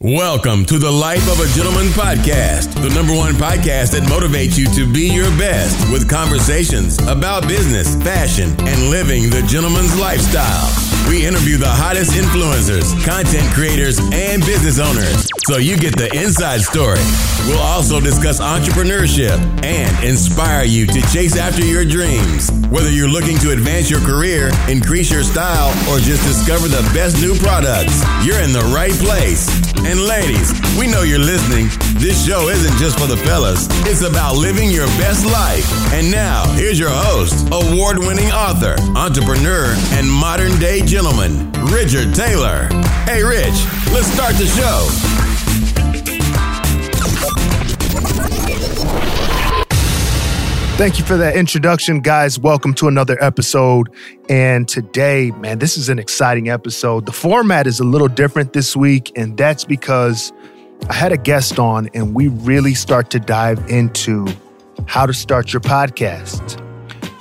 Welcome to the Life of a Gentleman podcast, the number one podcast that motivates you to be your best with conversations about business, fashion, and living the gentleman's lifestyle. We interview the hottest influencers, content creators, and business owners so you get the inside story. We'll also discuss entrepreneurship and inspire you to chase after your dreams. Whether you're looking to advance your career, increase your style, or just discover the best new products, you're in the right place. And ladies, we know you're listening. This show isn't just for the fellas, it's about living your best life. And now, here's your host, award winning author, entrepreneur, and modern day gentleman, Richard Taylor. Hey, Rich, let's start the show. Thank you for that introduction, guys. Welcome to another episode. And today, man, this is an exciting episode. The format is a little different this week, and that's because I had a guest on and we really start to dive into how to start your podcast.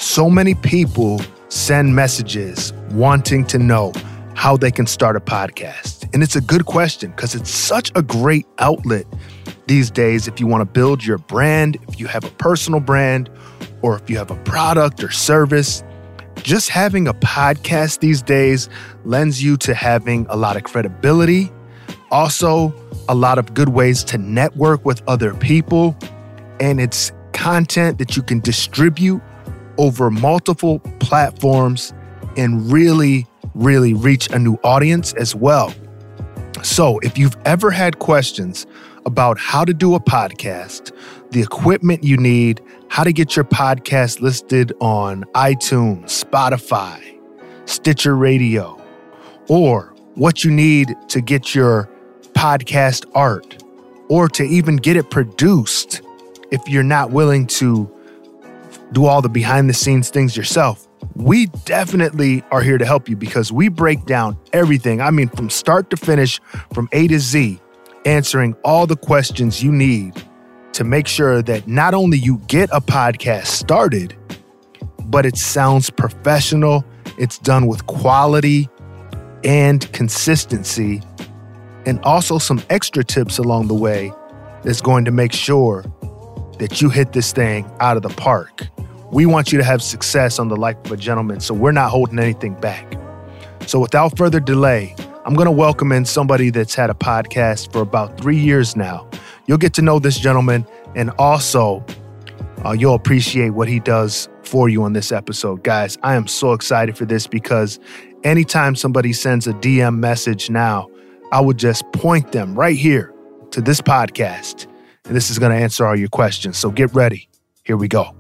So many people send messages wanting to know how they can start a podcast. And it's a good question because it's such a great outlet these days if you want to build your brand, if you have a personal brand, or if you have a product or service. Just having a podcast these days lends you to having a lot of credibility, also, a lot of good ways to network with other people, and it's content that you can distribute over multiple platforms and really, really reach a new audience as well. So, if you've ever had questions about how to do a podcast, the equipment you need, how to get your podcast listed on iTunes, Spotify, Stitcher Radio, or what you need to get your podcast art, or to even get it produced if you're not willing to do all the behind the scenes things yourself. We definitely are here to help you because we break down everything. I mean, from start to finish, from A to Z, answering all the questions you need to make sure that not only you get a podcast started, but it sounds professional, it's done with quality and consistency, and also some extra tips along the way that's going to make sure that you hit this thing out of the park. We want you to have success on the life of a gentleman, so we're not holding anything back. So, without further delay, I'm going to welcome in somebody that's had a podcast for about three years now. You'll get to know this gentleman, and also uh, you'll appreciate what he does for you on this episode. Guys, I am so excited for this because anytime somebody sends a DM message now, I would just point them right here to this podcast, and this is going to answer all your questions. So get ready. Here we go.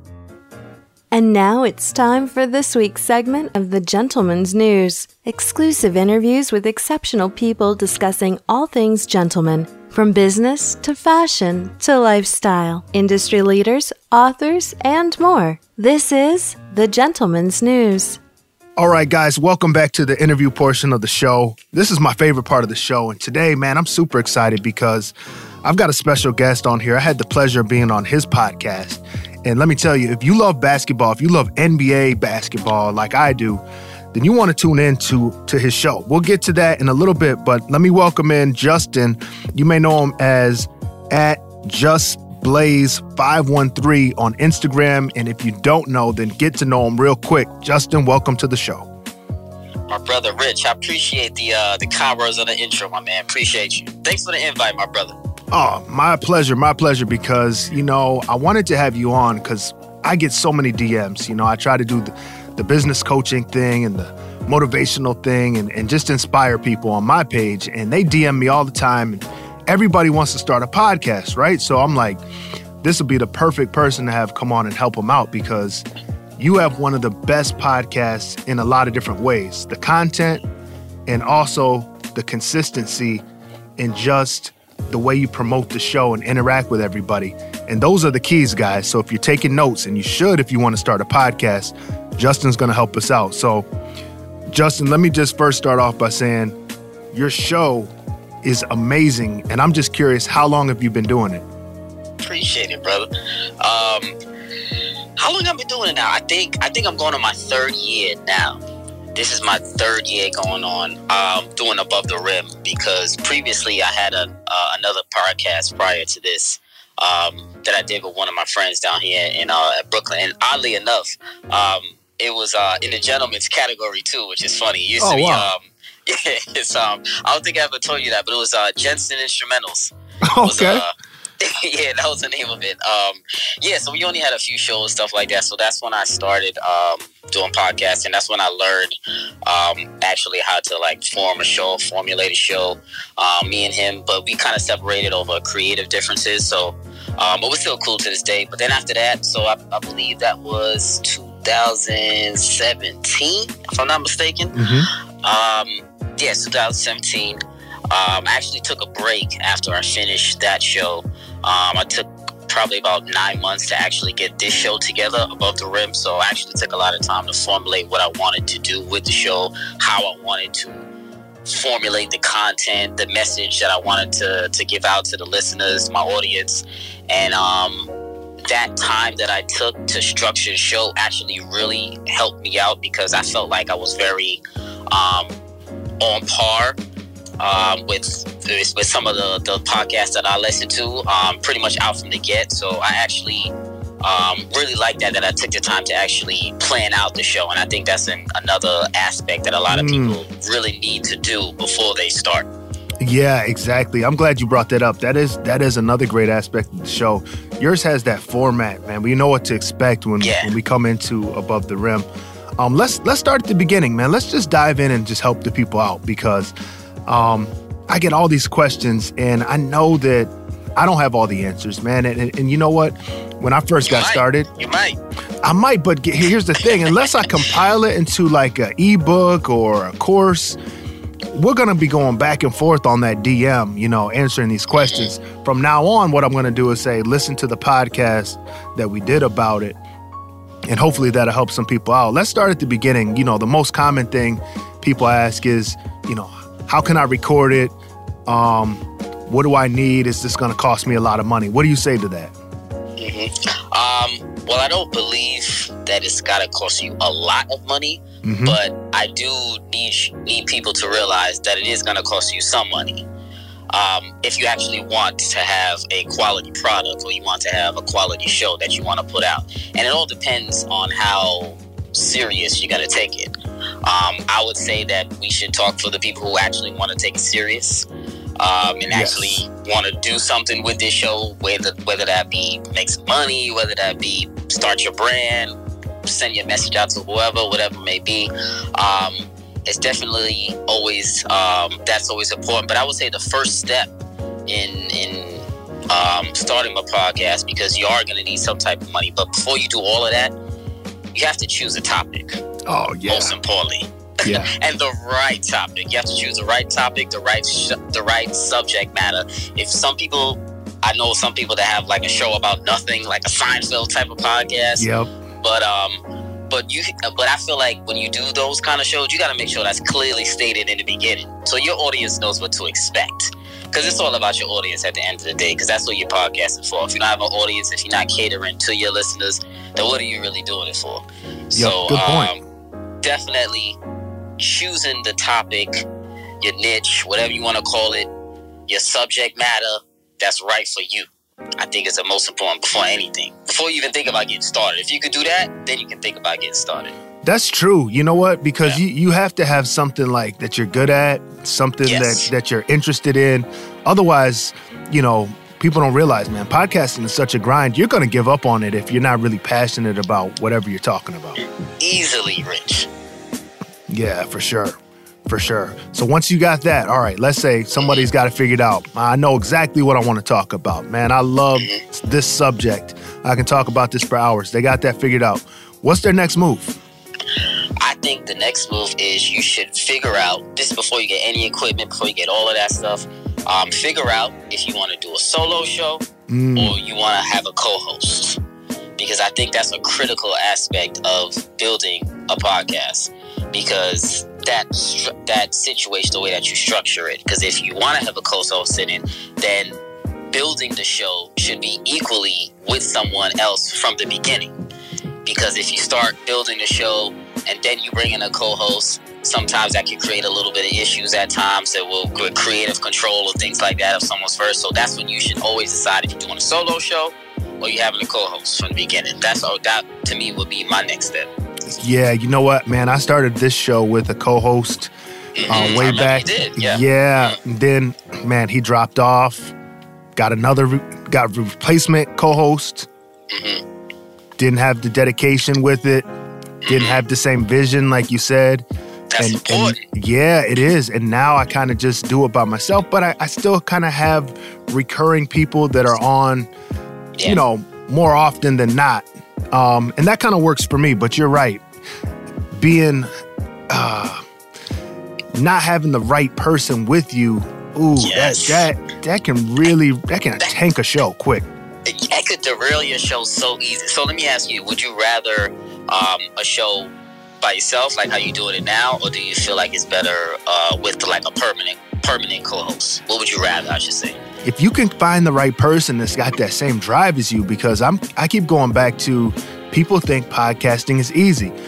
And now it's time for this week's segment of The Gentleman's News exclusive interviews with exceptional people discussing all things gentlemen, from business to fashion to lifestyle, industry leaders, authors, and more. This is The Gentleman's News. All right, guys, welcome back to the interview portion of the show. This is my favorite part of the show. And today, man, I'm super excited because I've got a special guest on here. I had the pleasure of being on his podcast. And let me tell you, if you love basketball, if you love NBA basketball like I do, then you want to tune in to, to his show. We'll get to that in a little bit, but let me welcome in Justin. You may know him as at Just Blaze 513 on Instagram. And if you don't know, then get to know him real quick. Justin, welcome to the show. My brother Rich, I appreciate the uh the kind words on the intro, my man. Appreciate you. Thanks for the invite, my brother. Oh, my pleasure, my pleasure, because, you know, I wanted to have you on because I get so many DMs. You know, I try to do the, the business coaching thing and the motivational thing and, and just inspire people on my page. And they DM me all the time. And everybody wants to start a podcast, right? So I'm like, this will be the perfect person to have come on and help them out because you have one of the best podcasts in a lot of different ways the content and also the consistency in just the way you promote the show and interact with everybody. And those are the keys, guys. So if you're taking notes, and you should if you want to start a podcast, Justin's going to help us out. So, Justin, let me just first start off by saying your show is amazing. And I'm just curious, how long have you been doing it? Appreciate it, brother. Um how long have I been doing it now? I think I think I'm going on my third year now. This is my third year going on um, doing above the rim because previously I had a uh, another podcast prior to this um, that I did with one of my friends down here in uh, Brooklyn. And oddly enough, um, it was uh, in the gentleman's category too, which is funny. It used oh, to be, wow. um, yeah, it's um, I don't think I ever told you that, but it was uh, Jensen Instrumentals. Okay. Was, uh, yeah, that was the name of it. Um, yeah, so we only had a few shows, stuff like that. So that's when I started um, doing podcasting. That's when I learned um, actually how to like form a show, formulate a show. Um, me and him, but we kind of separated over creative differences. So, um, but we're still cool to this day. But then after that, so I, I believe that was 2017, if I'm not mistaken. Mm-hmm. Um, yeah, 2017. Um, I actually took a break after I finished that show. Um, I took probably about nine months to actually get this show together above the rim. So I actually took a lot of time to formulate what I wanted to do with the show, how I wanted to formulate the content, the message that I wanted to, to give out to the listeners, my audience. And um, that time that I took to structure the show actually really helped me out because I felt like I was very um, on par um, with with some of the, the podcasts that I listen to, um, pretty much out from the get. So I actually um, really like that that I took the time to actually plan out the show, and I think that's an, another aspect that a lot of Mm. people really need to do before they start. Yeah, exactly. I'm glad you brought that up. That is that is another great aspect of the show. Yours has that format, man. We know what to expect when, Yeah. when we come into above the rim. Um, let's let's start at the beginning, man. Let's just dive in and just help the people out because um, I get all these questions and I know that I don't have all the answers, man. And, and, and you know what? When I first got might. started, You might. I might, but get, here's the thing: unless I compile it into like an ebook or a course, we're gonna be going back and forth on that DM, you know, answering these questions. From now on, what I'm gonna do is say, listen to the podcast that we did about it, and hopefully that'll help some people out. Let's start at the beginning. You know, the most common thing people ask is, you know, how can I record it? Um, what do I need? Is this gonna cost me a lot of money? What do you say to that? Um, well, I don't believe that it's gotta cost you a lot of money, Mhm. but I do need need people to realize that it is gonna cost you some money. Um, if you actually want to have a quality product or you want to have a quality show that you want to put out, and it all depends on how serious you're gonna take it. Um, I would say that we should talk for the people who actually want to take it serious um, and Yes. actually want to do something with this show, whether whether that be make some money, whether that be start your brand, send your message out to whoever, whatever it may be. Um, it's definitely always um, that's always important. But I would say the first step in in um, starting a podcast because you are going to need some type of money. But before you do all of that, you have to choose a topic. Oh yeah, Most importantly yeah. and the right topic. You have to choose the right topic, the right sh- the right subject matter. If some people, I know some people that have like a show about nothing, like a Seinfeld type of podcast. Yep. But um, but you, but I feel like when you do those kind of shows, you got to make sure that's clearly stated in the beginning, so your audience knows what to expect. Because it's all about your audience at the end of the day. Because that's what you're podcasting for. If you don't have an audience, if you're not catering to your listeners, then what are you really doing it for? so, good point. Um, definitely choosing the topic, your niche, whatever you want to call it, your subject matter that's right for you. I think is the most important before anything. Before you even think about getting started. If you could do that, then you can think about getting started. That's true. You know what? Because Yeah. you, you have to have something like that you're good at, something Yes. that, that you're interested in. Otherwise, you know, people don't realize, man, podcasting is such a grind. You're going to give up on it if you're not really passionate about whatever you're talking about. Easily rich. Yeah, for sure. For sure. So once you got that, all right, let's say somebody's got it figured out. I know exactly what I want to talk about. Man, I love this subject. I can talk about this for hours. They got that figured out. What's their next move? I think the next move is you should figure out this before you get any equipment, before you get all of that stuff. Um, figure out if you want to do a solo show Mm, or you want to have a co-host because I think that's a critical aspect of building a podcast because that that situation the way that you structure it because if you want to have a co-host sitting then building the show should be equally with someone else from the beginning because if you start building the show and then you bring in a co-host sometimes that can create a little bit of issues at times that will with creative control or things like that of someone's first. So that's when you should always decide if you're doing a solo show or you're having a co-host from the beginning. That's all that to me would be my next step. Yeah, you know what, man? I started this show with a co-host uh, way I back. did, yeah. Then, man, he dropped off. Got another, re- got replacement co-host. Mhm. Didn't have the dedication with it. Didn't have the same vision, like you said. That's important. yeah, it is. And now I kind of just do it by myself, but I, I still kind of have recurring people that are on, Yeah. you know, more often than not. Um, and that kind of works for me. But you're right. Being, uh, not having the right person with you, ooh, Yes. that that that can really that can tank a show quick. That could derail your show so easy. So let me ask you: Would you rather um, a show by yourself, like how you doing it now, or do you feel like it's better uh, with like a permanent permanent co-host? What would you rather? I should say. if you can find the right person that's got that same drive as you, because I'm I keep going back to people think podcasting is easy. It-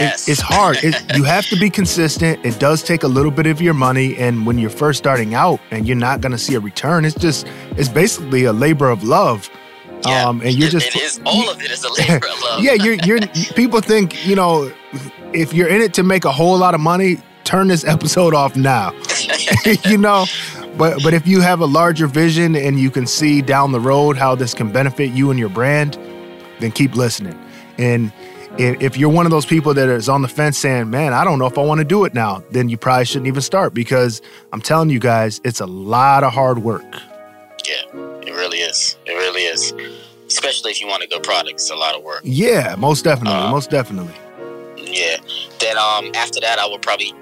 Yes, it's hard. It, you have to be consistent. It does take a little bit of your money, and when you're first starting out and you're not going to see a return, it's just it's basically a labor of love. Yeah. Um, and you're It- just it is all of it is a labor of love. yeah, you're you're people think you know if you're in it to make a whole lot of money, turn this episode off now. you know, but but if you have a larger vision and you can see down the road how this can benefit you and your brand, then keep listening. And if, you're one of those people that is on the fence saying, "Man, I don't know if I want to do it now," then you probably shouldn't even start because I'm telling you guys, it's a lot of hard work. yeah, it really is. It really is. Especially if you want a good product, it's a lot of work. Yeah, most definitely, Uh, most definitely. Yeah. Then um after that I would probably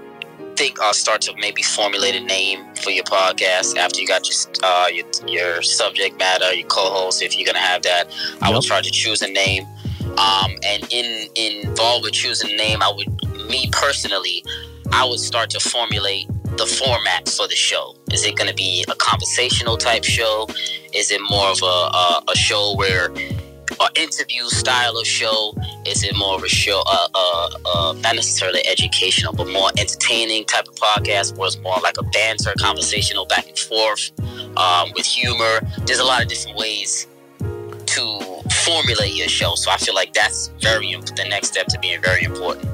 think I'll start to maybe formulate a name for your podcast after you got just uh your, your subject matter, your co-host, if you're gonna have that. I will try to choose a name. Um and in involved with choosing a name, I would me personally, I would start to formulate the format for the show. Is it going to be a conversational type show? Is it more of a, a, a show where an interview style of show? Is it more of a show, uh, uh, uh, not necessarily educational, but more entertaining type of podcast, where it's more like a banter, conversational back and forth um, with humor? There's a lot of different ways to formulate your show, so I feel like that's very imp- the next step to being very important.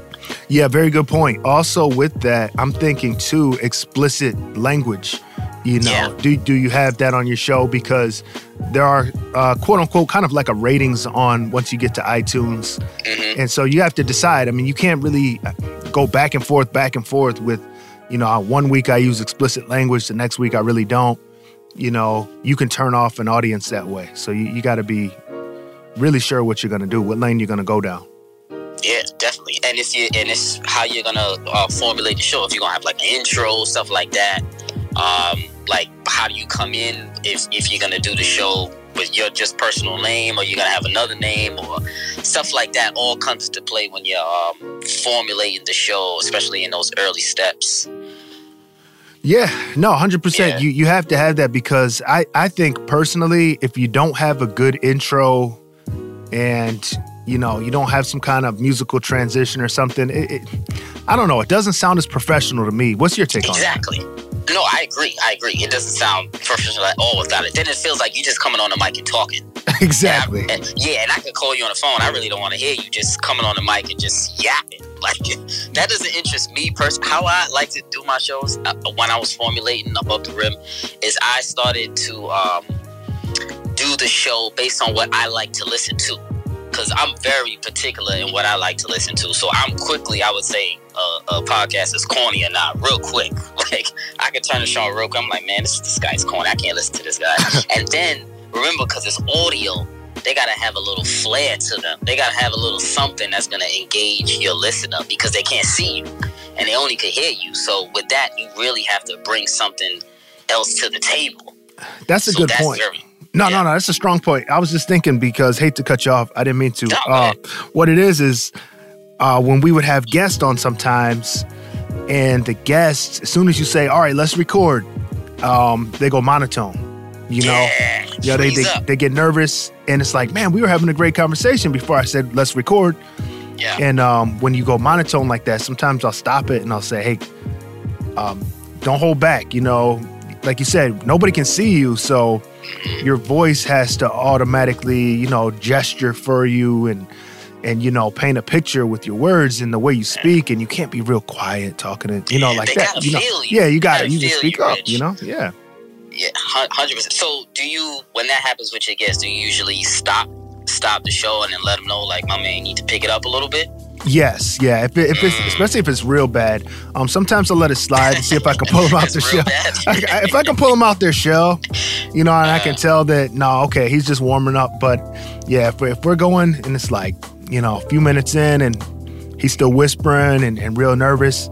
Yeah, very good point. Also, with that, I'm thinking too explicit language. You know, Yeah. do do you have that on your show? Because there are uh, quote unquote kind of like a ratings on once you get to iTunes, hmm and so you have to decide. I mean, you can't really uh, go back and forth, back and forth with, you know, one week I use explicit language, the next week I really don't. You know, you can turn off an audience that way. So you, you got to be really sure what you're going to do, what lane you're going to go down. Yeah, definitely. And if you and it's how you're gonna uh, formulate the show. If you're gonna have like an intro, stuff like that. Um, like how do you come in if if you're gonna do the show with your just personal name, or you're gonna have another name, or stuff like that. All comes to play when you're um, formulating the show, especially in those early steps. Yeah, no, hundred percent. Yeah. You you have to have that because I I think personally, if you don't have a good intro, and you know you don't have some kind of musical transition or something, it, it I don't know. It doesn't sound as professional to me. What's your take on it? Exactly. No, I agree. I agree. It doesn't sound professional at all without it. Then it feels like you just coming on the mic and talking. exactly. And, and- yeah, and I could call you on the phone. I really don't want to hear you just coming on the mic and just yapping. Like that doesn't interest me personally. How I like to do my shows uh, when I was formulating above the rim is I started to um, do the show based on what I like to listen to. Because I'm very particular in what I like to listen to. So I'm quickly, I would say, uh, a podcast is corny or not, real quick. Like, I could turn the show on real quick. I'm like, man, this, this guy's corny. I can't listen to this guy. and then, remember, because it's audio, they gotta have a little flair to them. They gotta have a little something that's gonna engage your listener because they can't see you and they only can hear you. So with that, you really have to bring something else to the table. That's a so good that's point. Very, No, yeah. no, no. That's a strong point. I was just thinking because hate to cut you off. I didn't mean to. No, uh, what it is is uh, when we would have guests on sometimes, and the guests, as soon as you say, "All right, let's record," um, they go monotone. You know, yeah, yeah, they, they they get nervous, and it's like, man, we were having a great conversation before I said let's record, Yeah. And um, when you go monotone like that, sometimes I'll stop it and I'll say, hey, um, don't hold back. You know, like you said, nobody can see you. So your voice has to automatically, you know, gesture for you and, and you know, paint a picture with your words and the way you speak. And you can't be real quiet talking, and, you know, like they that. You know, feel you. yeah, you got to You just speak you, up. Rich. You know, yeah. Yeah, hundred percent. So, do you when that happens with your guests, do you usually stop stop the show and then let them know, like, my man, you need to pick it up a little bit? Yes, yeah. If, it, if it's Mm. especially if it's real bad, um, sometimes I'll let it slide and see if I can pull them out That's the shell. I- I- if I can pull them out their shell, you know, and I can Uh. tell that no, okay, he's just warming up. But yeah, if we're, if we're going and it's like you know a few minutes in and he's still whispering and, and real nervous,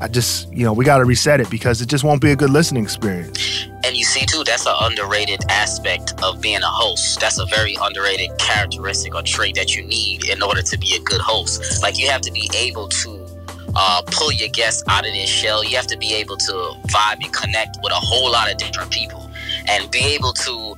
I just you know we got to reset it because it just won't be a good listening experience. And you see, too, that's an underrated aspect of being a host. That's a very underrated characteristic or trait that you need in order to be a good host. Like, you have to be able to uh, pull your guests out of their shell. You have to be able to vibe and connect with a whole lot of different people and be able to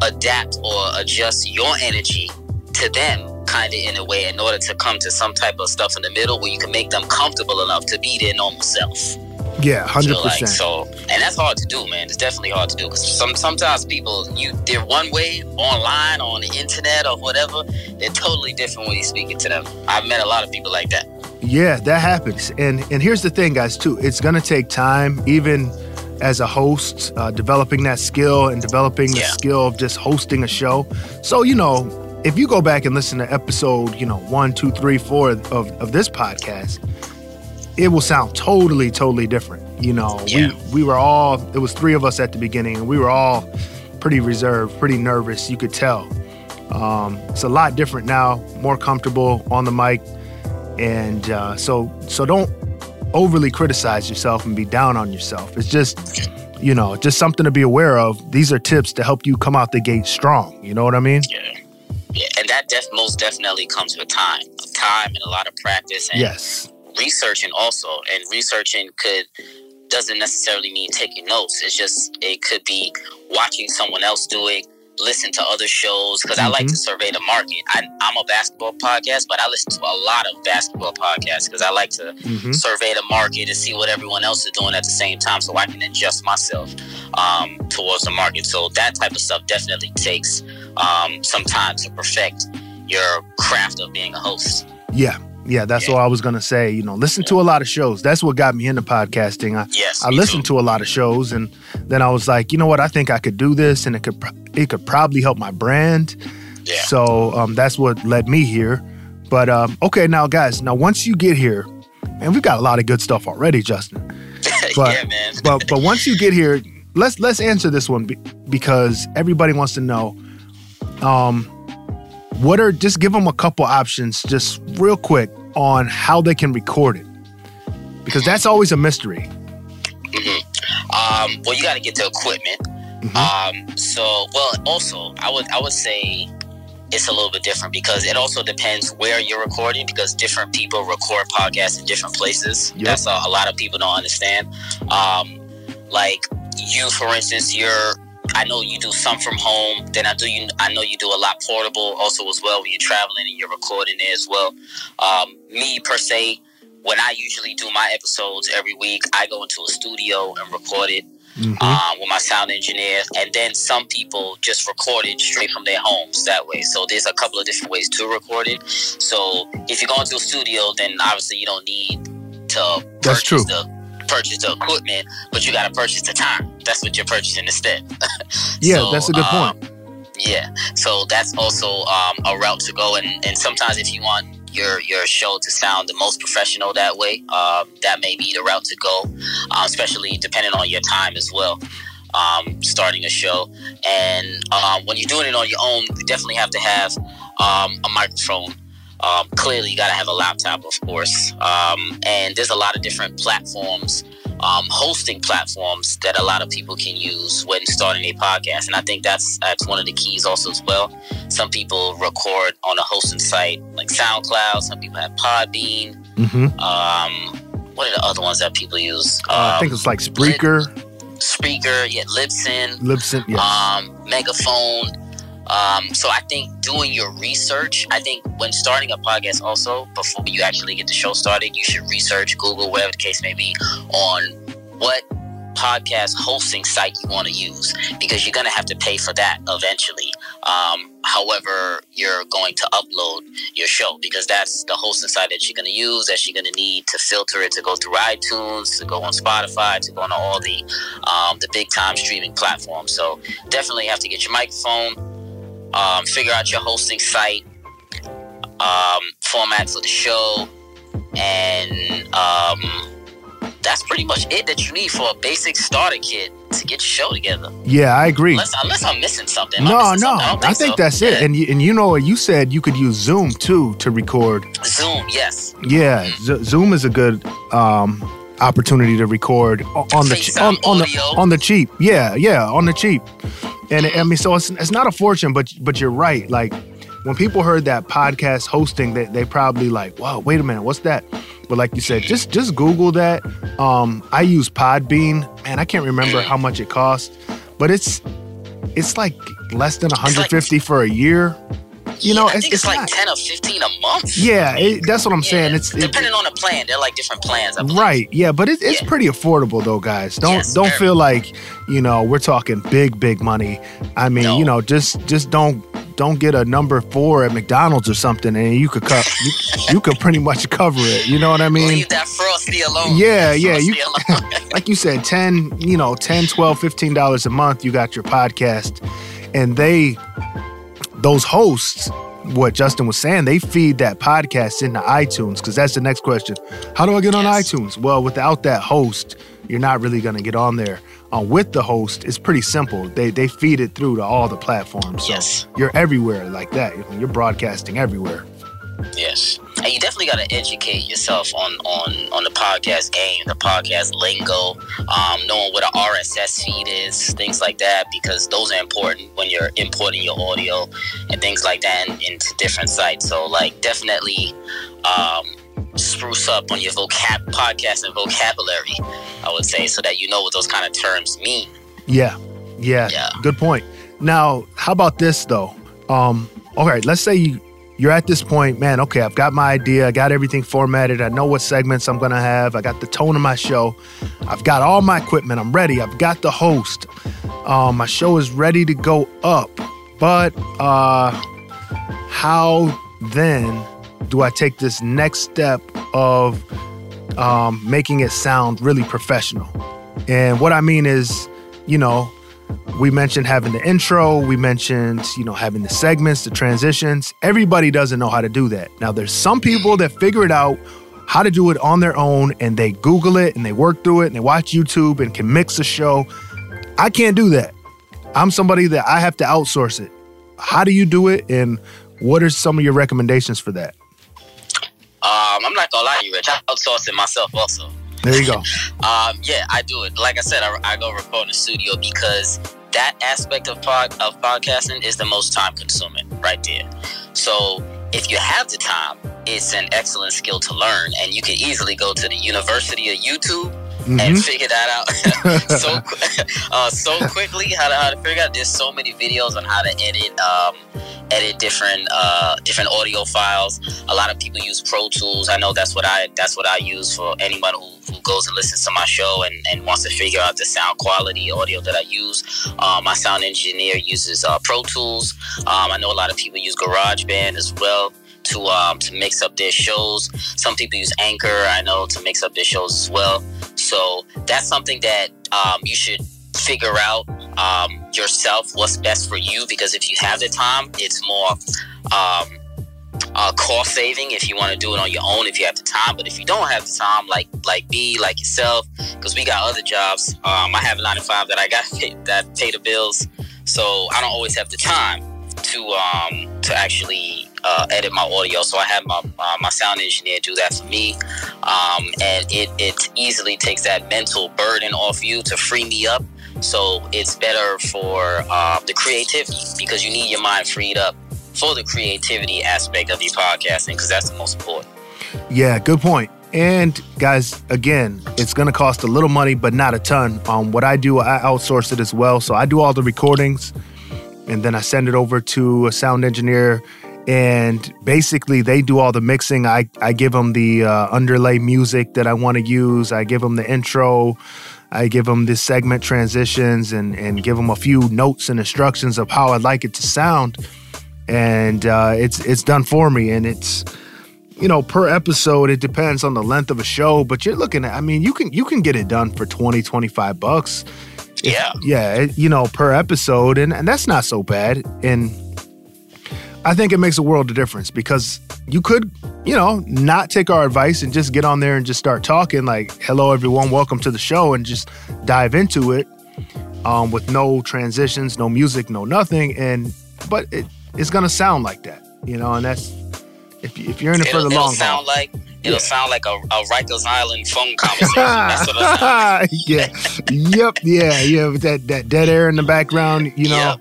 adapt or adjust your energy to them kind of in a way in order to come to some type of stuff in the middle where you can make them comfortable enough to be their normal self. Yeah, hundred So, like, percent. so, and that's hard to do, man. It's definitely hard to do because some sometimes people you they're one way online on the internet or whatever. They're totally different when you're speaking to them. I've met a lot of people like that. Yeah, that happens. And and here's the thing, guys. Too, it's gonna take time, even as a host, uh, developing that skill and developing the Yeah. skill of just hosting a show. So you know, if you go back and listen to episode, you know, one, two, three, four of of this podcast, it will sound totally, totally different. You know, Yeah. we we were all. It was three of us at the beginning, and we were all pretty reserved, pretty nervous. You could tell. Um, it's a lot different now, more comfortable on the mic and uh, so so don't overly criticize yourself and be down on yourself it's just you know just something to be aware of these are tips to help you come out the gate strong you know what i mean Yeah, yeah, and that def- most definitely comes with time, time and a lot of practice and yes researching also. And researching could doesn't necessarily mean taking notes. It's just it could be watching someone else do it, listen to other shows because I like to survey the market. I, I'm a basketball podcast, but I listen to a lot of basketball podcasts because I like to hmm survey the market and see what everyone else is doing at the same time so I can adjust myself um, towards the market. So that type of stuff definitely takes um, some time to perfect your craft of being a host. yeah yeah that's Yeah. what i was gonna say you know listen to a lot of shows that's what got me into podcasting i Yes, I listened too. to a lot of shows, and then I was like, you know what? I think I could do this, and it could it could probably help my brand. Yeah. So um, that's what led me here. But um, okay, now guys, now once you get here, and we've got a lot of good stuff already, Justin. but- yeah, man. But but once you get here, let's let's answer this one be- because everybody wants to know. Um, what are just give them a couple options, just real quick, on how they can record it, because that's always a mystery. Um, well, you got to get the equipment. Mhm. Um, so, well, also, I would I would say it's a little bit different because it also depends where you're recording because different people record podcasts in different places. Yep. That's a, a lot of people don't understand. Um, like you, for instance, you're. I know you do some from home. Then I do you. I know you do a lot portable also as well when you're traveling and you're recording there as well. Um, me per se, when I usually do my episodes every week, I go into a studio and record it Mhm. um, with my sound engineer, and then some people just record it straight from their homes that way. So there's a couple of different ways to record it. So if you're going to a studio, then obviously you don't need to That's purchase true. the purchase the equipment, but you got to purchase the time. That's what you're purchasing instead. Yeah, So, that's a good um, point. yeah, so that's also um, a route to go, and, and sometimes if you want your your show to sound the most professional that way, um, that may be the route to go, um, especially depending on your time as well. Um, starting a show, and um, when you're doing it on your own, you definitely have to have um, a microphone. Um, clearly, you got to have a laptop, of course, um, and there's a lot of different platforms um, hosting platforms that a lot of people can use when starting a podcast. And I think that's that's one of the keys also as well. Some people record on a hosting site like SoundCloud. Some people have Podbean. hmm Um, what are the other ones that people use? Um, I think it's like Spreaker, Spreaker, yeah, Libsyn, Libsyn. Yes. um, Megaphone. Um, so I think doing your research, I think when starting a podcast also, before you actually get the show started, you should research, Google, whatever the case may be, on what podcast hosting site you want to use because you're going to have to pay for that eventually. Um, however, you're going to upload your show because that's the hosting site that you're going to use, that you're going to need to filter it to go through iTunes, to go on Spotify, to go on all the um, the big time streaming platforms. So definitely have to get your microphone, um, figure out your hosting site, um, format for the show, and um, that's pretty much it that you need for a basic starter kit to get your show together. Yeah, I agree. Unless, unless I'm missing something. Am no, missing no, something? I, don't I think, think so. that's it. Yeah. And you, and you know what you said you could use Zoom too to record. Zoom, yes. Yeah, Z- Zoom is a good um, opportunity to record on the ch- on, FaceTime on the on the cheap. Yeah, yeah, on the cheap. And I mean, so it's it's not a fortune, but but you're right. Like when people heard that podcast hosting, they they probably like, wow, wait a minute, what's that? But like you said, just just Google that. Um, I use Podbean. Man, I can't remember how much it costs, but it's it's like less than 150 for a year. You know, I it's, think it's, it's like not. 10 or 15 a month. Yeah, it, that's what I'm saying. Yeah, It's it- depending on the plan. They're like different plans. Right. Yeah, but it, it's Yeah. pretty affordable though, guys. Don't Yes, don't feel like you know we're talking big big money. I mean, No. you know, just just don't don't get a number four at McDonald's or something, and you could cut you, you could pretty much cover it. You know what I mean? Leave that frosty alone. Yeah, yeah, you- like you said 10 you know 10 12 15 dollars a month you got your podcast and they those hosts what justin was saying they feed that podcast into itunes because that's the next question. How do i get on Yes. itunes? Well without that host you're not really going to get on there. Uh, with the host it's pretty simple. They they feed it through to all the platforms. So Yes. you're everywhere like that. You're broadcasting everywhere. Yes, and you definitely got to educate yourself on on on the podcast game, the podcast lingo, um, knowing what an RSS feed is, things like that, because those are important when you're importing your audio and things like that in, into different sites. So, like, definitely um, spruce up on your vocab podcasting vocabulary. I would say so that you know what those kind of terms mean. Yeah, yeah, Yeah. Good point. Now, how about this though? Um, all right, let's say you you're at this point, man. Okay, I've got my idea. I got everything formatted. I know what segments I'm gonna have. I got the tone of my show. I've got all my equipment. I'm ready. I've got the host. Um, my show is ready to go up. But uh, how then do I take this next step of um, making it sound really professional? And what I mean is, you know, we mentioned having the intro, we mentioned, you know, having the segments, the transitions. Everybody doesn't know how to do that. Now, there's some people that figure it out how to do it on their own and they Google it and they work through it and they watch YouTube and can mix a show. I can't do that. I'm somebody that I have to outsource it. How do you do it and what are some of your recommendations for that? Um, I'm not gonna lie to you, Rich. I outsource it myself also. There you go. Um, yeah, I do it. Like I said, I, I go record in the studio because that aspect of pod, of podcasting is the most time consuming right there. So if you have the time, it's an excellent skill to learn, and you can easily go to the University of YouTube and Mhm. figure that out so uh, so quickly. How to, how to figure out? There's so many videos on how to edit um, edit different uh, different audio files. A lot of people use Pro Tools. I know that's what I that's what I use for anyone who, who goes and listens to my show and, and wants to figure out the sound quality audio that I use. Um, my sound engineer uses uh, Pro Tools. Um, I know a lot of people use GarageBand as well to um, to mix up their shows. Some people use Anchor. I know to mix up their shows as well. So that's something that um, you should figure out um, yourself what's best for you because if you have the time, it's more um, uh, cost saving if you want to do it on your own if you have the time. But if you don't have the time, like like me, like yourself, because we got other jobs. Um, I have a nine to five that I got pay, that pay the bills, so I don't always have the time to um, to actually uh, edit my audio. So I have my uh, my sound engineer do that for me, um, and it it easily takes that mental burden off you to free me up. So it's better for uh, the creativity because you need your mind freed up for the creativity aspect of your podcasting because that's the most important. Yeah, good point. And guys, again, it's going to cost a little money, but not a ton. Um, what I do, I outsource it as well. So I do all the recordings, and then I send it over to a sound engineer. And basically, they do all the mixing. I, I give them the uh, underlay music that I want to use. I give them the intro. I give them the segment transitions and, and give them a few notes and instructions of how I'd like it to sound. And uh, it's it's done for me. And it's you know per episode it depends on the length of a show but you're looking at i mean you can you can get it done for 20 25 bucks yeah yeah you know per episode and, and that's not so bad and i think it makes a world of difference because you could you know not take our advice and just get on there and just start talking like hello everyone welcome to the show and just dive into it um, with no transitions no music no nothing and but it, it's gonna sound like that you know and that's if, if you're in it it'll, for the it'll long sound haul. like it'll yeah. sound like a, a Rikers Island phone conversation. That's what yeah. yep. Yeah. Yeah. With that that dead air in the background, you know.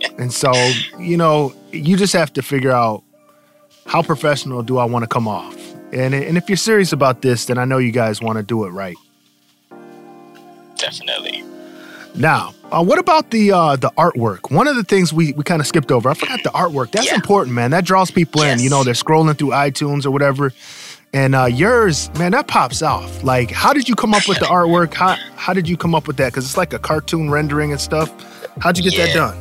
Yep. and so you know, you just have to figure out how professional do I want to come off, and and if you're serious about this, then I know you guys want to do it right. Definitely. Now, uh, what about the uh, the artwork? One of the things we, we kind of skipped over. I forgot the artwork. That's Yeah. important, man. That draws people in. You know, they're scrolling through iTunes or whatever. And uh, yours, man, that pops off. Like, how did you come up with the artwork? How how did you come up with that? Because it's like a cartoon rendering and stuff. How'd you get that done?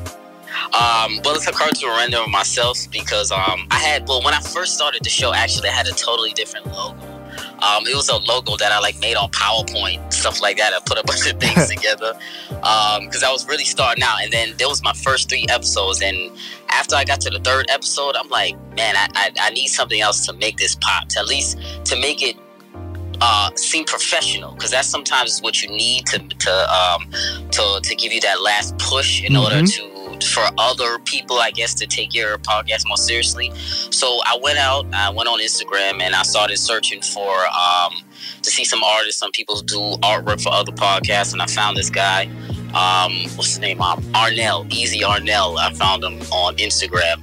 Um, well, it's a cartoon render of myself because um, I had well when I first started the show, actually, I had a totally different logo. Um, it was a logo that I like made on PowerPoint, stuff like that. I put a bunch of things together because I was really starting out. And then there was my first three episodes, and after I got to the third episode, I'm like, man, I, I, I need something else to make this pop, to at least to make it uh, seem professional because that's sometimes what you need to to um, to to give you that last push in order Mhm. to for other people, I guess, to take your podcast more seriously. So I went out, I went on Instagram, and I started searching for um, to see some artists, some people do artwork for other podcasts, and I found this guy. Um, what's his name? Um, Arnell, Easy Arnell. I found him on Instagram,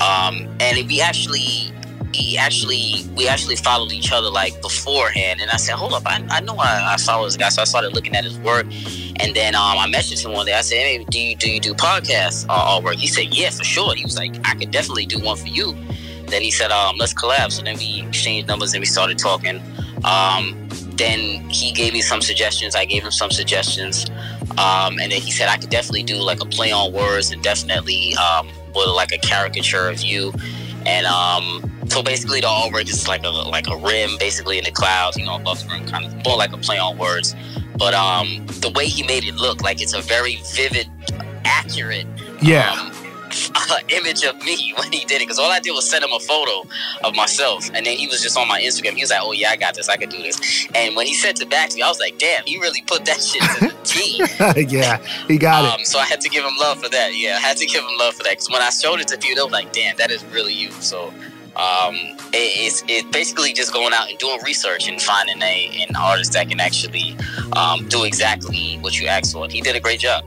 um, and we actually he actually we actually followed each other like beforehand. And i said hold up i, I know I, I follow this guy. So i started looking at his work. And then um, i messaged him one day. I said hey do you do you do podcasts uh, all work? He said yeah for sure. He was like i could definitely do one for you. Then he said um, let's collab. So then we exchanged numbers and we started talking. Um, then he gave me some suggestions. I gave him some suggestions. Um, and then he said i could definitely do like a play on words and definitely um, with like a caricature of you. And um, so basically the artwork is like a like a rim basically in the clouds, you know, above the rim, kind of more like a play on words. But um, the way he made it look like it's a very vivid, accurate Yeah. um, image of me when he did it. Because all I did was send him a photo of myself, and then he was just on my Instagram. He was like, "Oh yeah, I got this. I can do this." And when he sent it back to me, I was like, "Damn, he really put that shit to the T." yeah, he got it. Um, so I had to give him love for that. Yeah, I had to give him love for that because when I showed it to people, they were like, "Damn, that is really you." So um, it, it's it basically just going out and doing research and finding a an artist that can actually um, do exactly what you asked for. And he did a great job.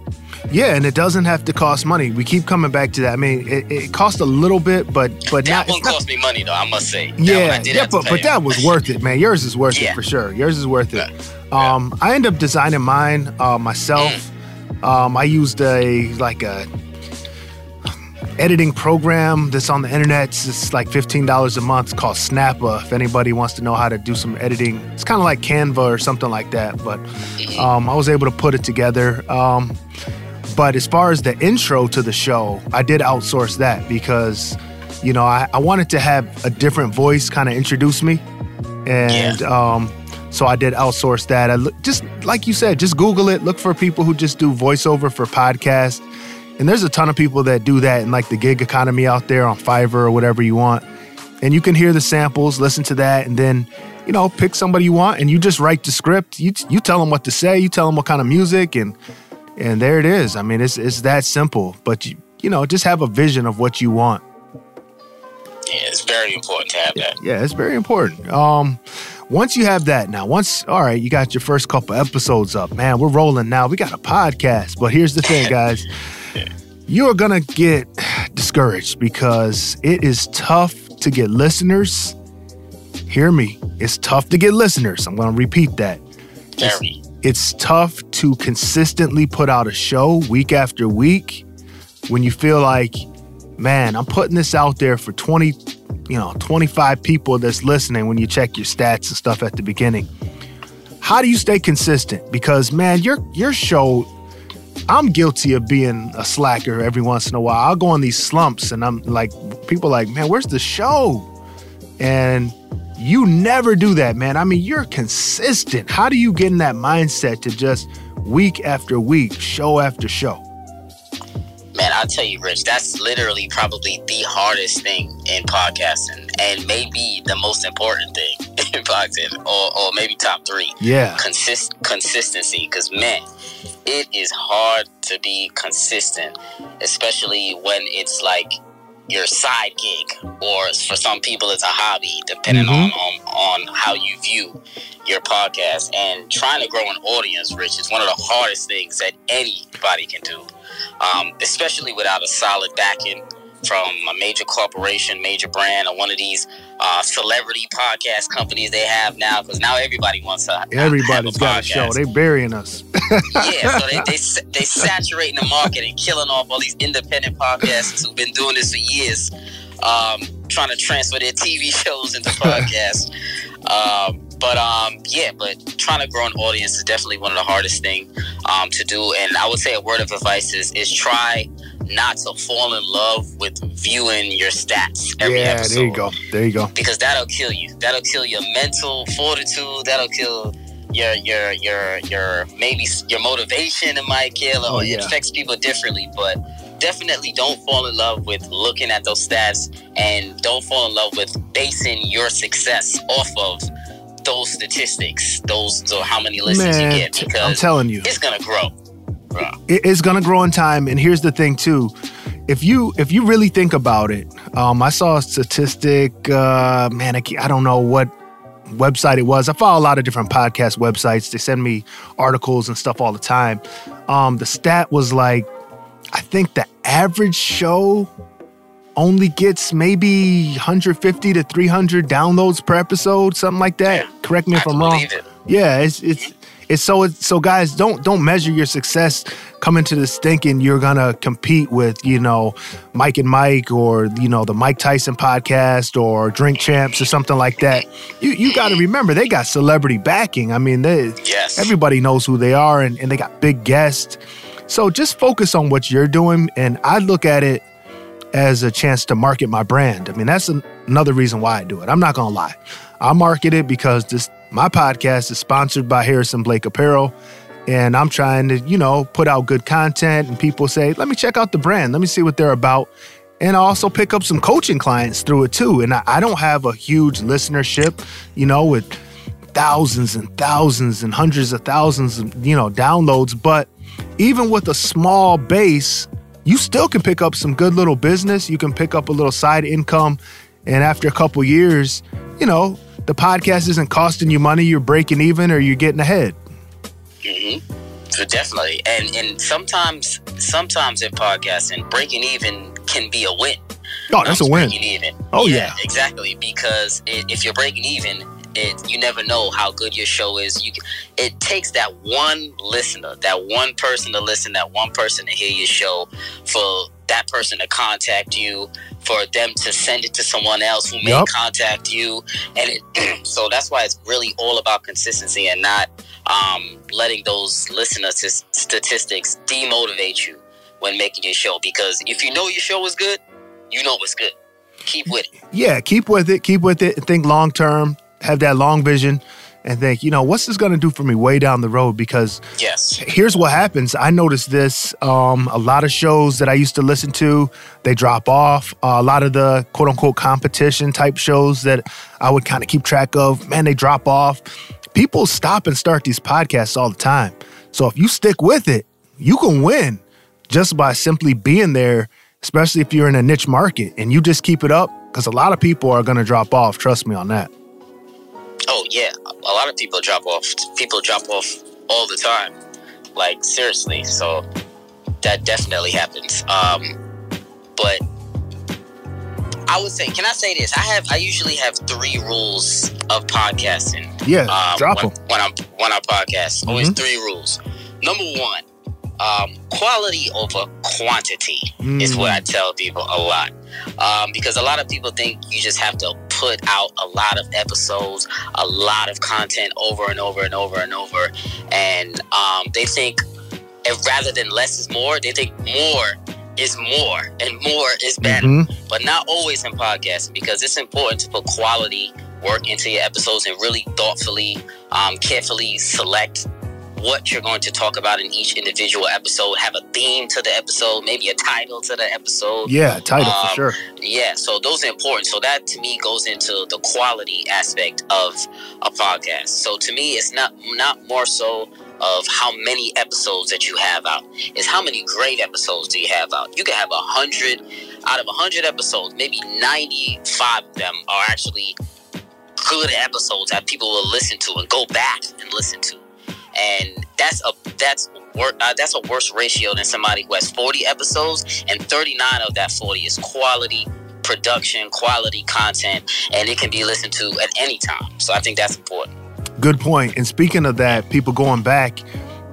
Yeah, and it doesn't have to cost money. We keep coming back to that. I mean, it, it costs a little bit, but but That not, one it's not cost me money though, I must say. Yeah, I did yeah, but but him. that was worth it, man. Yours is worth it for sure. Yours is worth it. Yeah. Um, I end up designing mine uh, myself. Mm. Um, I used a like a editing program that's on the internet. It's like fifteen dollars a month. It's called Snappa. If anybody wants to know how to do some editing, it's kind of like Canva or something like that. But um, I was able to put it together. Um, but as far as the intro to the show, I did outsource that because, you know, I, I wanted to have a different voice kind of introduce me. And um, so I did outsource that. I look, just like you said, just Google it. Look for people who just do voiceover for podcasts. And there's a ton of people that do that in like the gig economy out there on Fiverr or whatever you want. And you can hear the samples, listen to that, and then, you know, pick somebody you want and you just write the script. You, you tell them what to say, you tell them what kind of music, and and there it is. I mean, it's it's that simple. But you you know, just have a vision of what you want. Yeah, it's very important to have that. Yeah, it's very important. Um, once you have that now, once all right, you got your first couple episodes up, man. We're rolling now. We got a podcast. But here's the thing, guys. You're gonna get discouraged because it is tough to get listeners. Hear me. It's tough to get listeners. I'm gonna repeat that. Very. it's tough to consistently put out a show week after week. when you feel like, man, I'm putting this out there for 20, you know, 25 people that's listening when you check your stats and stuff at the beginning. How do you stay consistent? Because man, your your show I'm guilty of being a slacker every once in a while. I'll go on these slumps and I'm like people like, "Man, where's the show?" And you never do that, man. I mean, you're consistent. How do you get in that mindset to just week after week, show after show? Man, I'll tell you, Rich, that's literally probably the hardest thing in podcasting and maybe the most important thing in podcasting, or, or maybe top three. Yeah. Consist- consistency. Because, man, it is hard to be consistent, especially when it's like your side gig, or for some people, it's a hobby, depending Mhm. on, on on how you view your podcast. And trying to grow an audience, Rich, is one of the hardest things that anybody can do, um, especially without a solid backing from a major corporation, major brand, or one of these uh, celebrity podcast companies they have now. Because now everybody wants to. Everybody's got a show. They're burying us. yeah, so they, they they saturating the market and killing off all these independent podcasts who've been doing this for years, um, trying to transfer their TV shows into podcasts. um, but um, yeah, but trying to grow an audience is definitely one of the hardest thing um, to do. And I would say a word of advice is is try not to fall in love with viewing your stats every yeah, episode there you go. There you go. because that'll kill you. That'll kill your mental fortitude. That'll kill your your your your maybe your motivation. It might kill. Oh, yeah. It affects people differently, but definitely don't fall in love with looking at those stats, and don't fall in love with basing your success off of those statistics. Those so how many listens Man, you get t- I'm telling you. it's gonna grow. It is going to grow in time and here's the thing too. If you if you really think about it um i saw a statistic uh man I, I don't know what website it was. I follow a lot of different podcast websites. They send me articles and stuff all the time. Um the stat was like i think the average show only gets maybe 150 to 300 downloads per episode something like that. Yeah, correct me if i'm wrong. it. yeah, it's it's it's so it's, so guys don't don't measure your success coming to this thinking you're gonna compete with you know Mike and Mike or you know the Mike Tyson podcast or Drink Champs or something like that. You you got to remember they got celebrity backing. I mean, they Yes. everybody knows who they are and, and they got big guests. So just focus on what you're doing, and I look at it as a chance to market my brand. I mean, that's an, another reason why I do it. I'm not gonna lie. I market it because this my podcast is sponsored by Harrison Blake Apparel. And I'm trying to, you know, put out good content and people say, let me check out the brand. Let me see what they're about. And I also pick up some coaching clients through it too. And I, I don't have a huge listenership, you know, with thousands and thousands and hundreds of thousands of, you know, downloads. But even with a small base, you still can pick up some good little business. You can pick up a little side income. And after a couple years, you know, the podcast isn't costing you money. You're breaking even or you're getting ahead. hmm So definitely, and and sometimes sometimes in podcasting, breaking even can be a win. Oh, that's a win. Even. Oh, yeah. exactly. Because if you're breaking even, it you never know how good your show is. You it takes that one listener, that one person to listen, that one person to hear your show, for that person to contact you, for them to send it to someone else who may Yup. contact you, and it. so that's why it's really all about consistency and not um, letting those listener st- statistics demotivate you when making your show. Because if you know your show is good, you know it's good. Keep with it. Yeah, keep with it. Keep with it. Think long term. Have that long vision and think, you know, what's this going to do for me way down the road? Because Yes. here's what happens. I noticed this. Um, a lot of shows that I used to listen to, they drop off. Uh, a lot of the quote unquote competition type shows that I would kind of keep track of, man, they drop off. People stop and start these podcasts all the time. So if you stick with it, you can win just by simply being there, especially if you're in a niche market and you just keep it up because a lot of people are going to drop off. Trust me on that. Oh yeah. A lot of people drop off. People drop off all the time. Like seriously. So that definitely happens. Um, but I would say, can I say this? I have. I usually have three rules of podcasting. Yeah, um, drop when, them. when I'm when I podcast. Always Mhm. three rules. Number one, um, quality over quantity mm. is what I tell people a lot. Um, because a lot of people think you just have to put out a lot of episodes, a lot of content over and over and over and over. And um, they think if rather than less is more, they think more is more and more is better. Mm-hmm. But not always in podcasting because it's important to put quality work into your episodes and really thoughtfully, um, carefully select what you're going to talk about in each individual episode. Have a theme to the episode, maybe a title to the episode. Yeah, title um, for sure. Yeah, so those are important. So that to me goes into the quality aspect of a podcast. So to me, it's not not more so of how many episodes that you have out. It's how many great episodes do you have out. You can have a hundred out of a hundred episodes, maybe ninety-five of them are actually good episodes that people will listen to and go back and listen to. And that's a that's wor- uh, that's a worse ratio than somebody who has 40 episodes and 39 of that 40 is quality production, quality content, and it can be listened to at any time. So I think that's important. Good point. And speaking of that, people going back,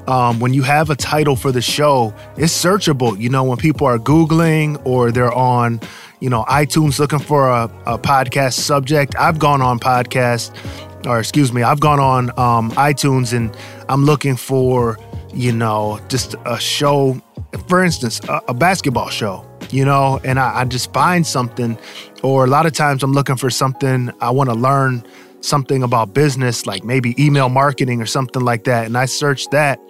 um, when you have a title for the show, it's searchable. You know, when people are Googling or they're on, you know, iTunes looking for a, a podcast subject. I've gone on podcast, or excuse me, I've gone on um, iTunes and I'm looking for, you know, just a show, for instance, a, a basketball show, you know, and I, I just find something, or a lot of times I'm looking for something I want to learn something about business, like maybe email marketing or something like that. And I search that,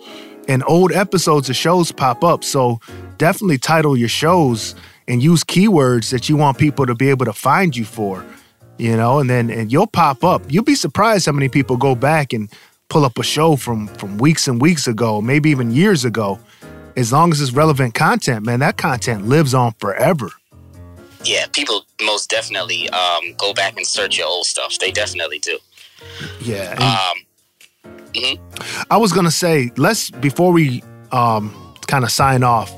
and old episodes of shows pop up. So definitely title your shows and use keywords that you want people to be able to find you for, you know, and then and you'll pop up. You'll be surprised how many people go back and pull up a show from from weeks and weeks ago, maybe even years ago. As long as it's relevant content, man, that content lives on forever yeah, people most definitely um, go back and search your old stuff. They definitely do. Yeah. Um, mm-hmm. I was gonna say, let's before we um, kind of sign off.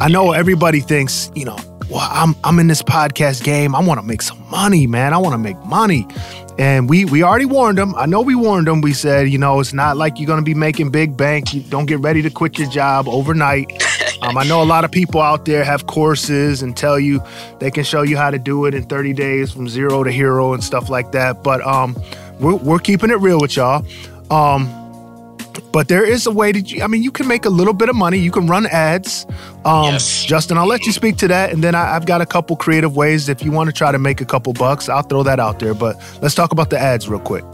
I know everybody thinks, you know, well, I'm I'm in this podcast game. I want to make some money, man. I want to make money. And we we already warned them. I know we warned them. We said, you know, it's not like you're gonna be making big bank. You don't get ready to quit your job overnight. Um, I know a lot of people out there have courses and tell you they can show you how to do it in 30 days from zero to hero and stuff like that. But um, we're, we're keeping it real with y'all. Um, but there is a way to, I mean, you can make a little bit of money. You can run ads. Um, yes. Justin, I'll let you speak to that. And then I, have got a couple creative ways. If you want to try to make a couple bucks, I'll throw that out there. But let's talk about the ads real quick.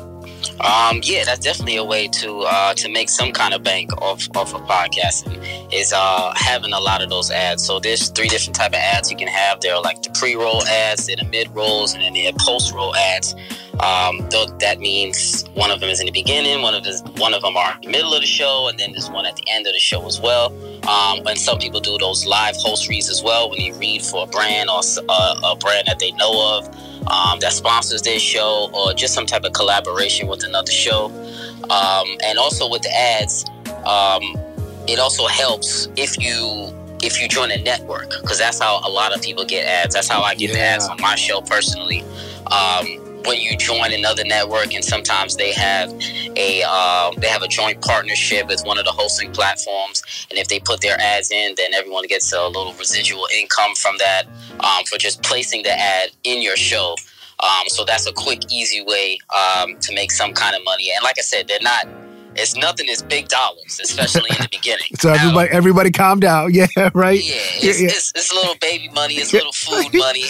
Um, yeah, that's definitely a way to uh, to make some kind of bank off off of podcasting is uh, having a lot of those ads. So there's three different type of ads you can have. There are like the pre-roll ads, then the mid-rolls, and then the post-roll ads. Um, that means one of them is in the beginning, one of them, one of them are in the middle of the show, and then there's one at the end of the show as well. Um, and some people do those live host reads as well when they read for a brand or a, a brand that they know of um, that sponsors their show or just some type of collaboration with another show. Um, and also with the ads, um, it also helps if you if you join a network because that's how a lot of people get ads. That's how I get yeah. ads on my show personally. Um, when you join another network and sometimes they have a uh, they have a joint partnership with one of the hosting platforms. And if they put their ads in then everyone gets a little residual income from that um, for just placing the ad in your show. Um, so that's a quick easy way um, to make some kind of money. And like i said they're not it's nothing as big dollars, especially in the beginning. so everybody, everybody, calm down. Yeah, right. Yeah, it's, yeah. It's, it's, little baby money. It's a little food money.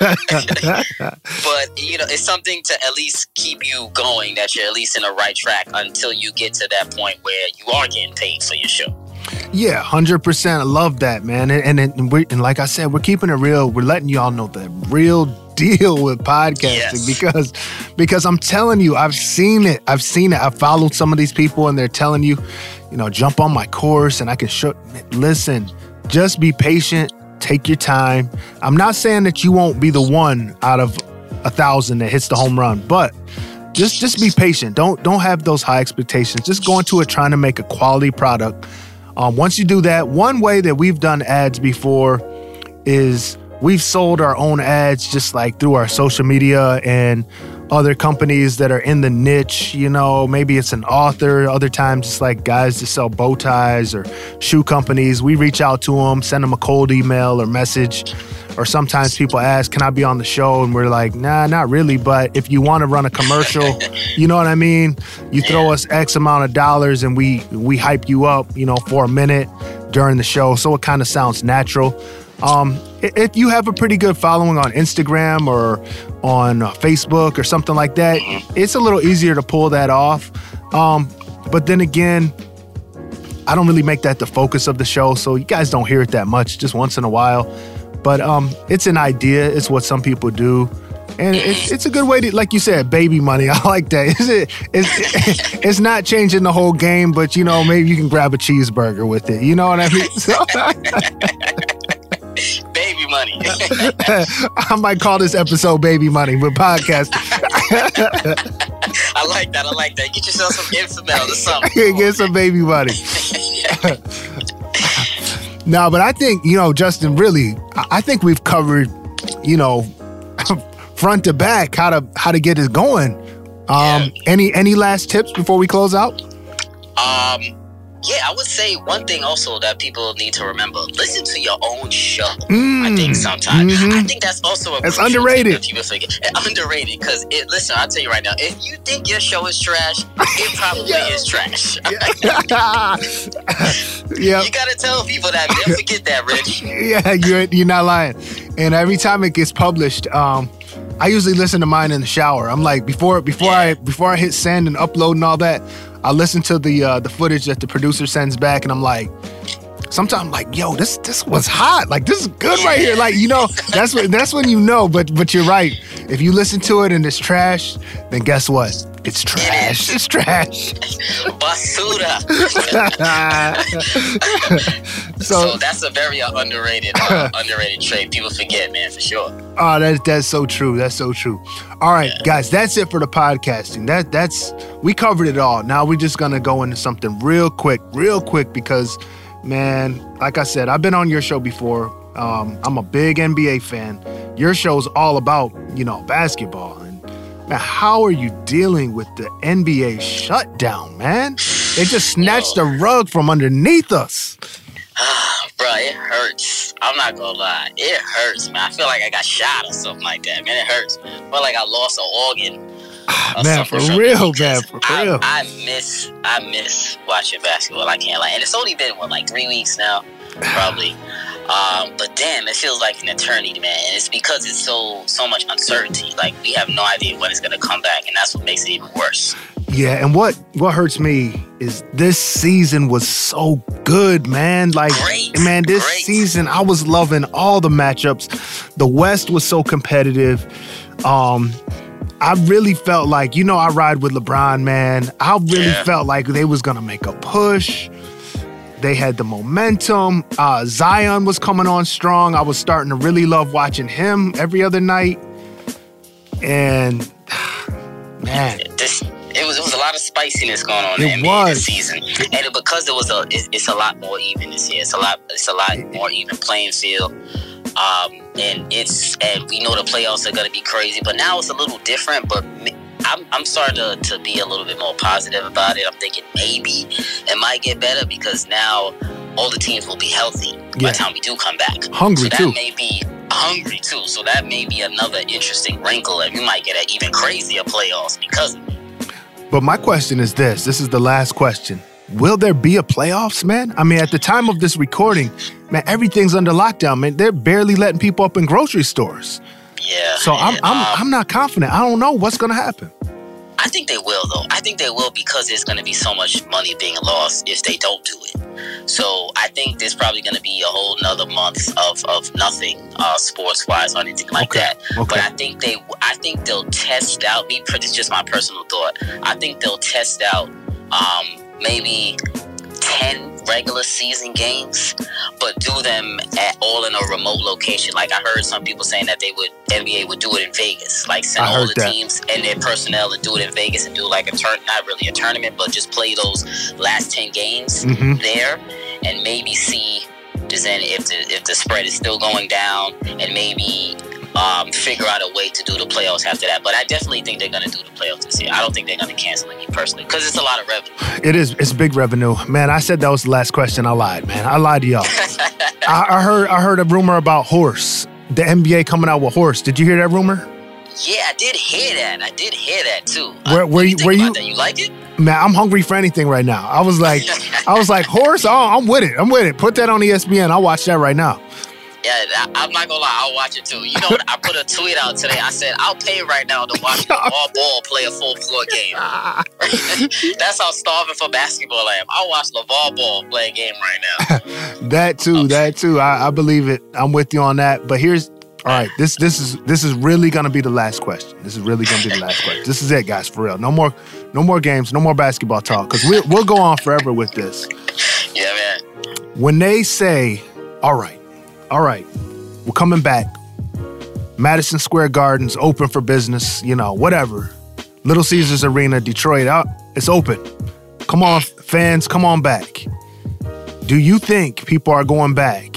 but you know, it's something to at least keep you going. That you're at least in the right track until you get to that point where you are getting paid for your show. Yeah, hundred percent. I love that, man. And and and, and like I said, we're keeping it real. We're letting y'all know the real deal with podcasting yes. because because I'm telling you, I've seen it. I've seen it. I've followed some of these people and they're telling you, you know, jump on my course and I can show listen, just be patient, take your time. I'm not saying that you won't be the one out of a thousand that hits the home run, but just just be patient. Don't don't have those high expectations. Just go into it trying to make a quality product. Um, once you do that, one way that we've done ads before is we've sold our own ads just like through our social media and other companies that are in the niche. You know, maybe it's an author. Other times it's like guys that sell bow ties or shoe companies. We reach out to them, send them a cold email or message. Or sometimes people ask, "Can I be on the show?" And we're like, "Nah, not really." But if you want to run a commercial, you know what I mean. You throw us X amount of dollars, and we we hype you up, you know, for a minute during the show, so it kind of sounds natural. Um, if you have a pretty good following on Instagram or on uh, Facebook or something like that, it's a little easier to pull that off. Um, but then again, I don't really make that the focus of the show, so you guys don't hear it that much, just once in a while. But um, it's an idea. It's what some people do. And it's, it's a good way to, like you said, baby money. I like that. It's, it's, it's not changing the whole game, but you know, maybe you can grab a cheeseburger with it. You know what I mean? So, baby money. I might call this episode "Baby Money" with podcast. I like that. I like that. Get yourself some Enfamil or something. Get some baby money. no, but I think you know, Justin. Really, I think we've covered, you know, front to back how to how to get it going. Um, Yeah. Any any last tips before we close out? Um, yeah, I would say one thing also that people need to remember: listen to your own show. I think sometimes mhm. I think that's also a That's underrated. people forget. Uh, Underrated because it. Listen, I'll tell you right now: if you think your show is trash, it probably Yeah. is trash. yeah, You gotta tell people that. Don't forget that, Rich. yeah, you're you're not lying. And every time it gets published, um, I usually listen to mine in the shower. I'm like before before I before I hit send and upload and all that, I listen to the uh, the footage that the producer sends back, and I'm like. Sometimes I'm like, yo, this this was hot. Like this is good right here. Like you know, that's when that's when you know. But but you're right. If you listen to it and it's trash, then guess what? It's trash. It's trash. Basura. so so that's a very uh, underrated, uh, underrated trait. People forget, man, for sure. Oh, that, that's so true. That's so true. All right, guys, that's it for the podcasting. That that's we covered it all. Now we're just gonna go into something real quick, real quick, because man, like I said, I've been on your show before. Um, I'm a big NBA fan. Your show's all about you know basketball, and man, how are you dealing with the NBA shutdown, man? They just snatched the rug from underneath us. Bro, it hurts. I'm not gonna lie. It hurts, man. I feel like I got shot or something like that, man. It hurts. I feel like I lost an organ. Man, for real, man, for I, real. I miss, I miss watching basketball. I can't lie. And it's only been, what, like three weeks now? Probably. Um, but damn, it feels like an eternity, man. And it's because it's so, so much uncertainty. Like, we have no idea when it's gonna come back, and that's what makes it even worse. Yeah, and what what hurts me is this season was so good, man. Like, Great, man, this great. season I was loving all the matchups. The West was so competitive. Um, I really felt like, you know, I ride with LeBron, man. I really Yeah. felt like they was gonna make a push. They had the momentum. Uh, Zion was coming on strong. I was starting to really love watching him every other night. And man, this it was it was a lot of spiciness going on It in was. this season, and because it was a it, it's a lot more even this year. It's a lot it's a lot more even playing field. Um, and it's and we know the playoffs are going to be crazy, but now it's a little different. But I'm I'm starting to, to be a little bit more positive about it. I'm thinking maybe it might get better because now all the teams will be healthy by the time we do come back. hungry So that too. may be hungry too. So that may be another interesting wrinkle, and we might get an even crazier playoffs because of it. But my question is this this is the last question. Will there be a playoffs, man? I mean, at the time of this recording, man, everything's under lockdown, man. They're barely letting people up in grocery stores. Yeah. So I'm and, I'm um, I'm not confident. I don't know what's gonna happen. I think they will though. I think they will because there's going to be so much money being lost if they don't do it. So I think there's probably going to be a whole nother month of, of nothing uh, sports wise or anything like Okay, that. But. I think they I think they'll test out. Me, is just my personal thought. I think they'll test out um, maybe ten regular season games, but do them at all in a remote location. Like I heard some people saying that they would NBA would do it in Vegas, like send all the that. teams and their personnel and do it in Vegas and do like a turn, not really a tournament, but just play those last ten games hmm there and maybe see does then if the if the spread is still going down and maybe um, figure out a way to do the playoffs after that. But I definitely think they're going to do the playoffs this year. I don't think they're going to cancel any personally because it's a lot of revenue. It is. It's big revenue, man. I said that was the last question. I lied, man. I lied to y'all. I, I heard. I heard a rumor about horse. The NBA coming out with horse. Did you hear that rumor? Yeah, I did hear that. I did hear that too. Where, uh, where you? Where you? That? You like it? Man, I'm hungry for anything right now. I was like, I was like, horse. Oh, I'm with it. I'm with it. Put that on ESPN. I'll watch that right now. Yeah, I, am not gonna lie, I'll watch it too. You know, I put a tweet out today. I said I'll pay right now to watch LeVar Ball play a full floor game. That's how starving for basketball I am. I'll watch LeVar Ball play a game right now. that too, okay. that too. I, I believe it. I'm with you on that. But here's all right. This this is this is really gonna be the last question. This is really gonna be the last question. This is it, guys. For real. No more no more games. No more basketball talk. Because we we'll go on forever with this. Yeah, man. When they say, "All right, all right, we're coming back. Madison Square Garden's open for business, you know, whatever. Little Caesars Arena, Detroit, out, it's open. Come on, fans, come on back. Do you think people are going back?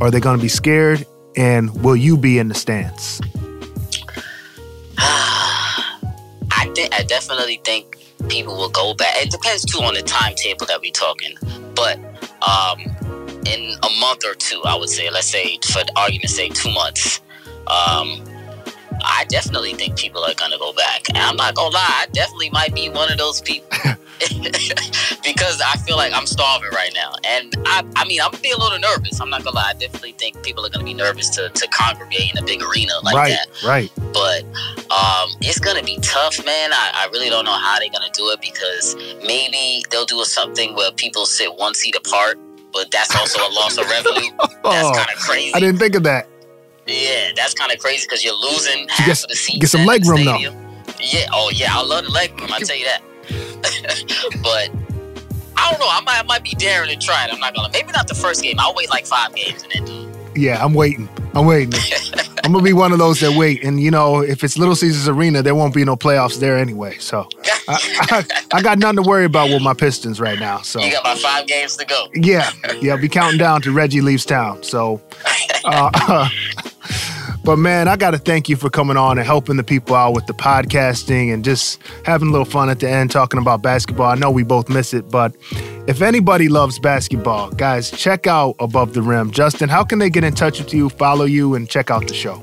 Are they going to be scared? And will you be in the stands? I think I definitely think people will go back. It depends too on the timetable that we're talking. But um, in a month or two, I would say, let's say for argument's sake, two months, um, I definitely think people are gonna go back. And I'm not gonna lie, I definitely might be one of those people. because I feel like I'm starving right now. And I, I mean, I'm gonna be a little nervous. I'm not gonna lie. I definitely think people are gonna be nervous to, to congregate in a big arena like right, that. Right. But um, it's gonna be tough, man. I, I really don't know how they're gonna do it because maybe they'll do something where people sit one seat apart but that's also a loss of revenue. That's oh, kind of crazy. I didn't think of that. Yeah, that's kind of crazy because you're losing half get, of the seats. Get some leg room though. Yeah. Oh yeah, I love the leg room. I tell you that. but I don't know. I might, I might be daring to try it. I'm not gonna. Maybe not the first game. I'll wait like five games and then do. Yeah, I'm waiting. I'm waiting. I'm gonna be one of those that wait. And you know, if it's Little Caesars Arena, there won't be no playoffs there anyway. So I, I, I, got nothing to worry about with my Pistons right now. So you got about five games to go. Yeah, yeah. I'll be counting down to Reggie leaves town. So, uh, but man, I got to thank you for coming on and helping the people out with the podcasting and just having a little fun at the end talking about basketball. I know we both miss it, but if anybody loves basketball, guys, check out Above the Rim. Justin, how can they get in touch with you, follow you, and check out the show?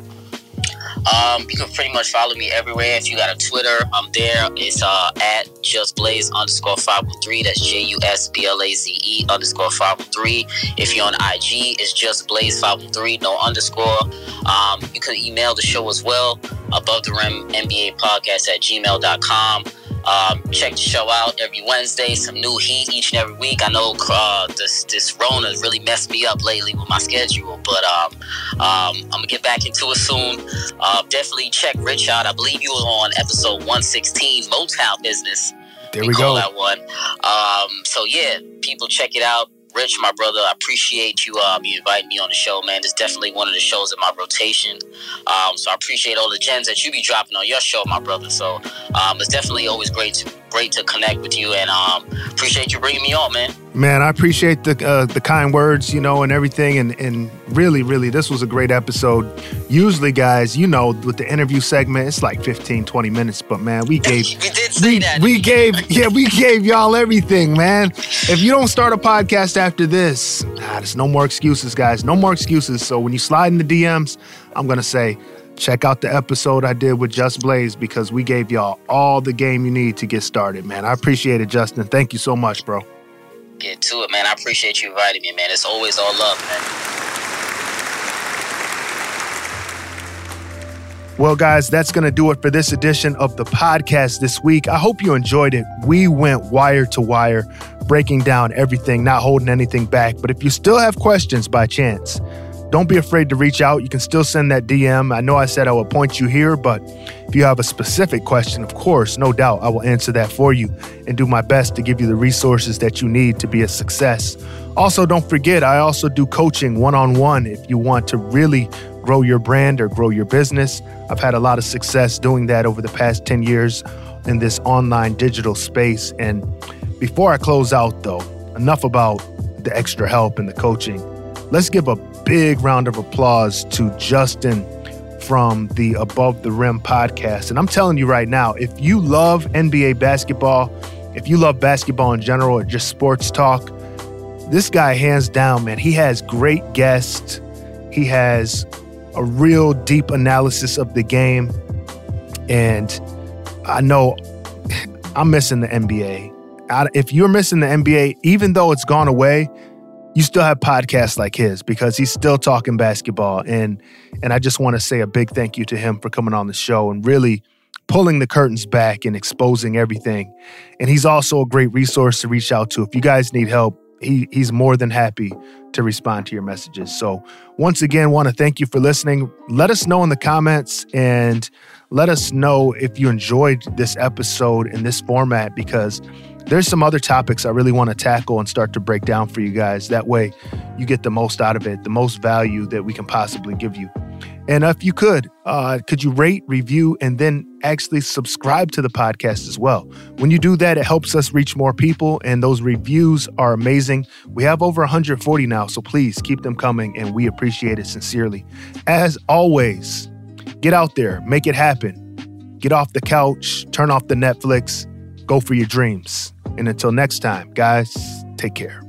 Um, you can pretty much follow me everywhere. If you got a Twitter, I'm there. It's uh, at Just Blaze underscore 513. That's J U S B L A Z E underscore 513. If you're on IG, it's Just Blaze 513, no underscore. Um, you can email the show as well, above the rim NBA podcast at gmail.com. Um, check the show out every Wednesday. Some new heat each and every week. I know uh, this this Rona really messed me up lately with my schedule, but um, um, I'm gonna get back into it soon. Uh, definitely check Rich out. I believe you were on episode 116, Motown Business. There we, we go. That one. Um, so yeah, people check it out. Rich, my brother, I appreciate you um, you inviting me on the show, man. It's definitely one of the shows in my rotation. Um, so I appreciate all the gems that you be dropping on your show, my brother. So um, it's definitely always great to great to connect with you, and um, appreciate you bringing me on, man. Man, I appreciate the uh, the kind words, you know, and everything, and and really, really, this was a great episode. Usually, guys, you know, with the interview segment, it's like 15, 20 minutes, but man, we gave we did say we, that. We gave yeah, we gave y'all everything, man. If you don't start a podcast after this, ah, there's no more excuses, guys. No more excuses. So when you slide in the DMs, I'm gonna say check out the episode I did with Just Blaze because we gave y'all all the game you need to get started, man. I appreciate it, Justin. Thank you so much, bro. Get to it, man. I appreciate you inviting me, man. It's always all love, man. Well, guys, that's going to do it for this edition of the podcast this week. I hope you enjoyed it. We went wire to wire, breaking down everything, not holding anything back. But if you still have questions by chance, don't be afraid to reach out. You can still send that DM. I know I said I would point you here, but if you have a specific question, of course, no doubt, I will answer that for you and do my best to give you the resources that you need to be a success. Also, don't forget, I also do coaching one on one if you want to really grow your brand or grow your business. I've had a lot of success doing that over the past 10 years in this online digital space. And before I close out, though, enough about the extra help and the coaching. Let's give a big round of applause to Justin from the Above the Rim podcast. And I'm telling you right now, if you love NBA basketball, if you love basketball in general or just sports talk, this guy, hands down, man, he has great guests. He has a real deep analysis of the game. And I know I'm missing the NBA. If you're missing the NBA, even though it's gone away, you still have podcasts like his because he's still talking basketball. And and I just want to say a big thank you to him for coming on the show and really pulling the curtains back and exposing everything. And he's also a great resource to reach out to. If you guys need help, he, he's more than happy to respond to your messages. So, once again, want to thank you for listening. Let us know in the comments and let us know if you enjoyed this episode in this format because there's some other topics I really want to tackle and start to break down for you guys. That way, you get the most out of it, the most value that we can possibly give you. And if you could, uh, could you rate, review, and then actually subscribe to the podcast as well? When you do that, it helps us reach more people, and those reviews are amazing. We have over 140 now, so please keep them coming, and we appreciate it sincerely. As always, get out there, make it happen. Get off the couch, turn off the Netflix, go for your dreams. And until next time, guys, take care.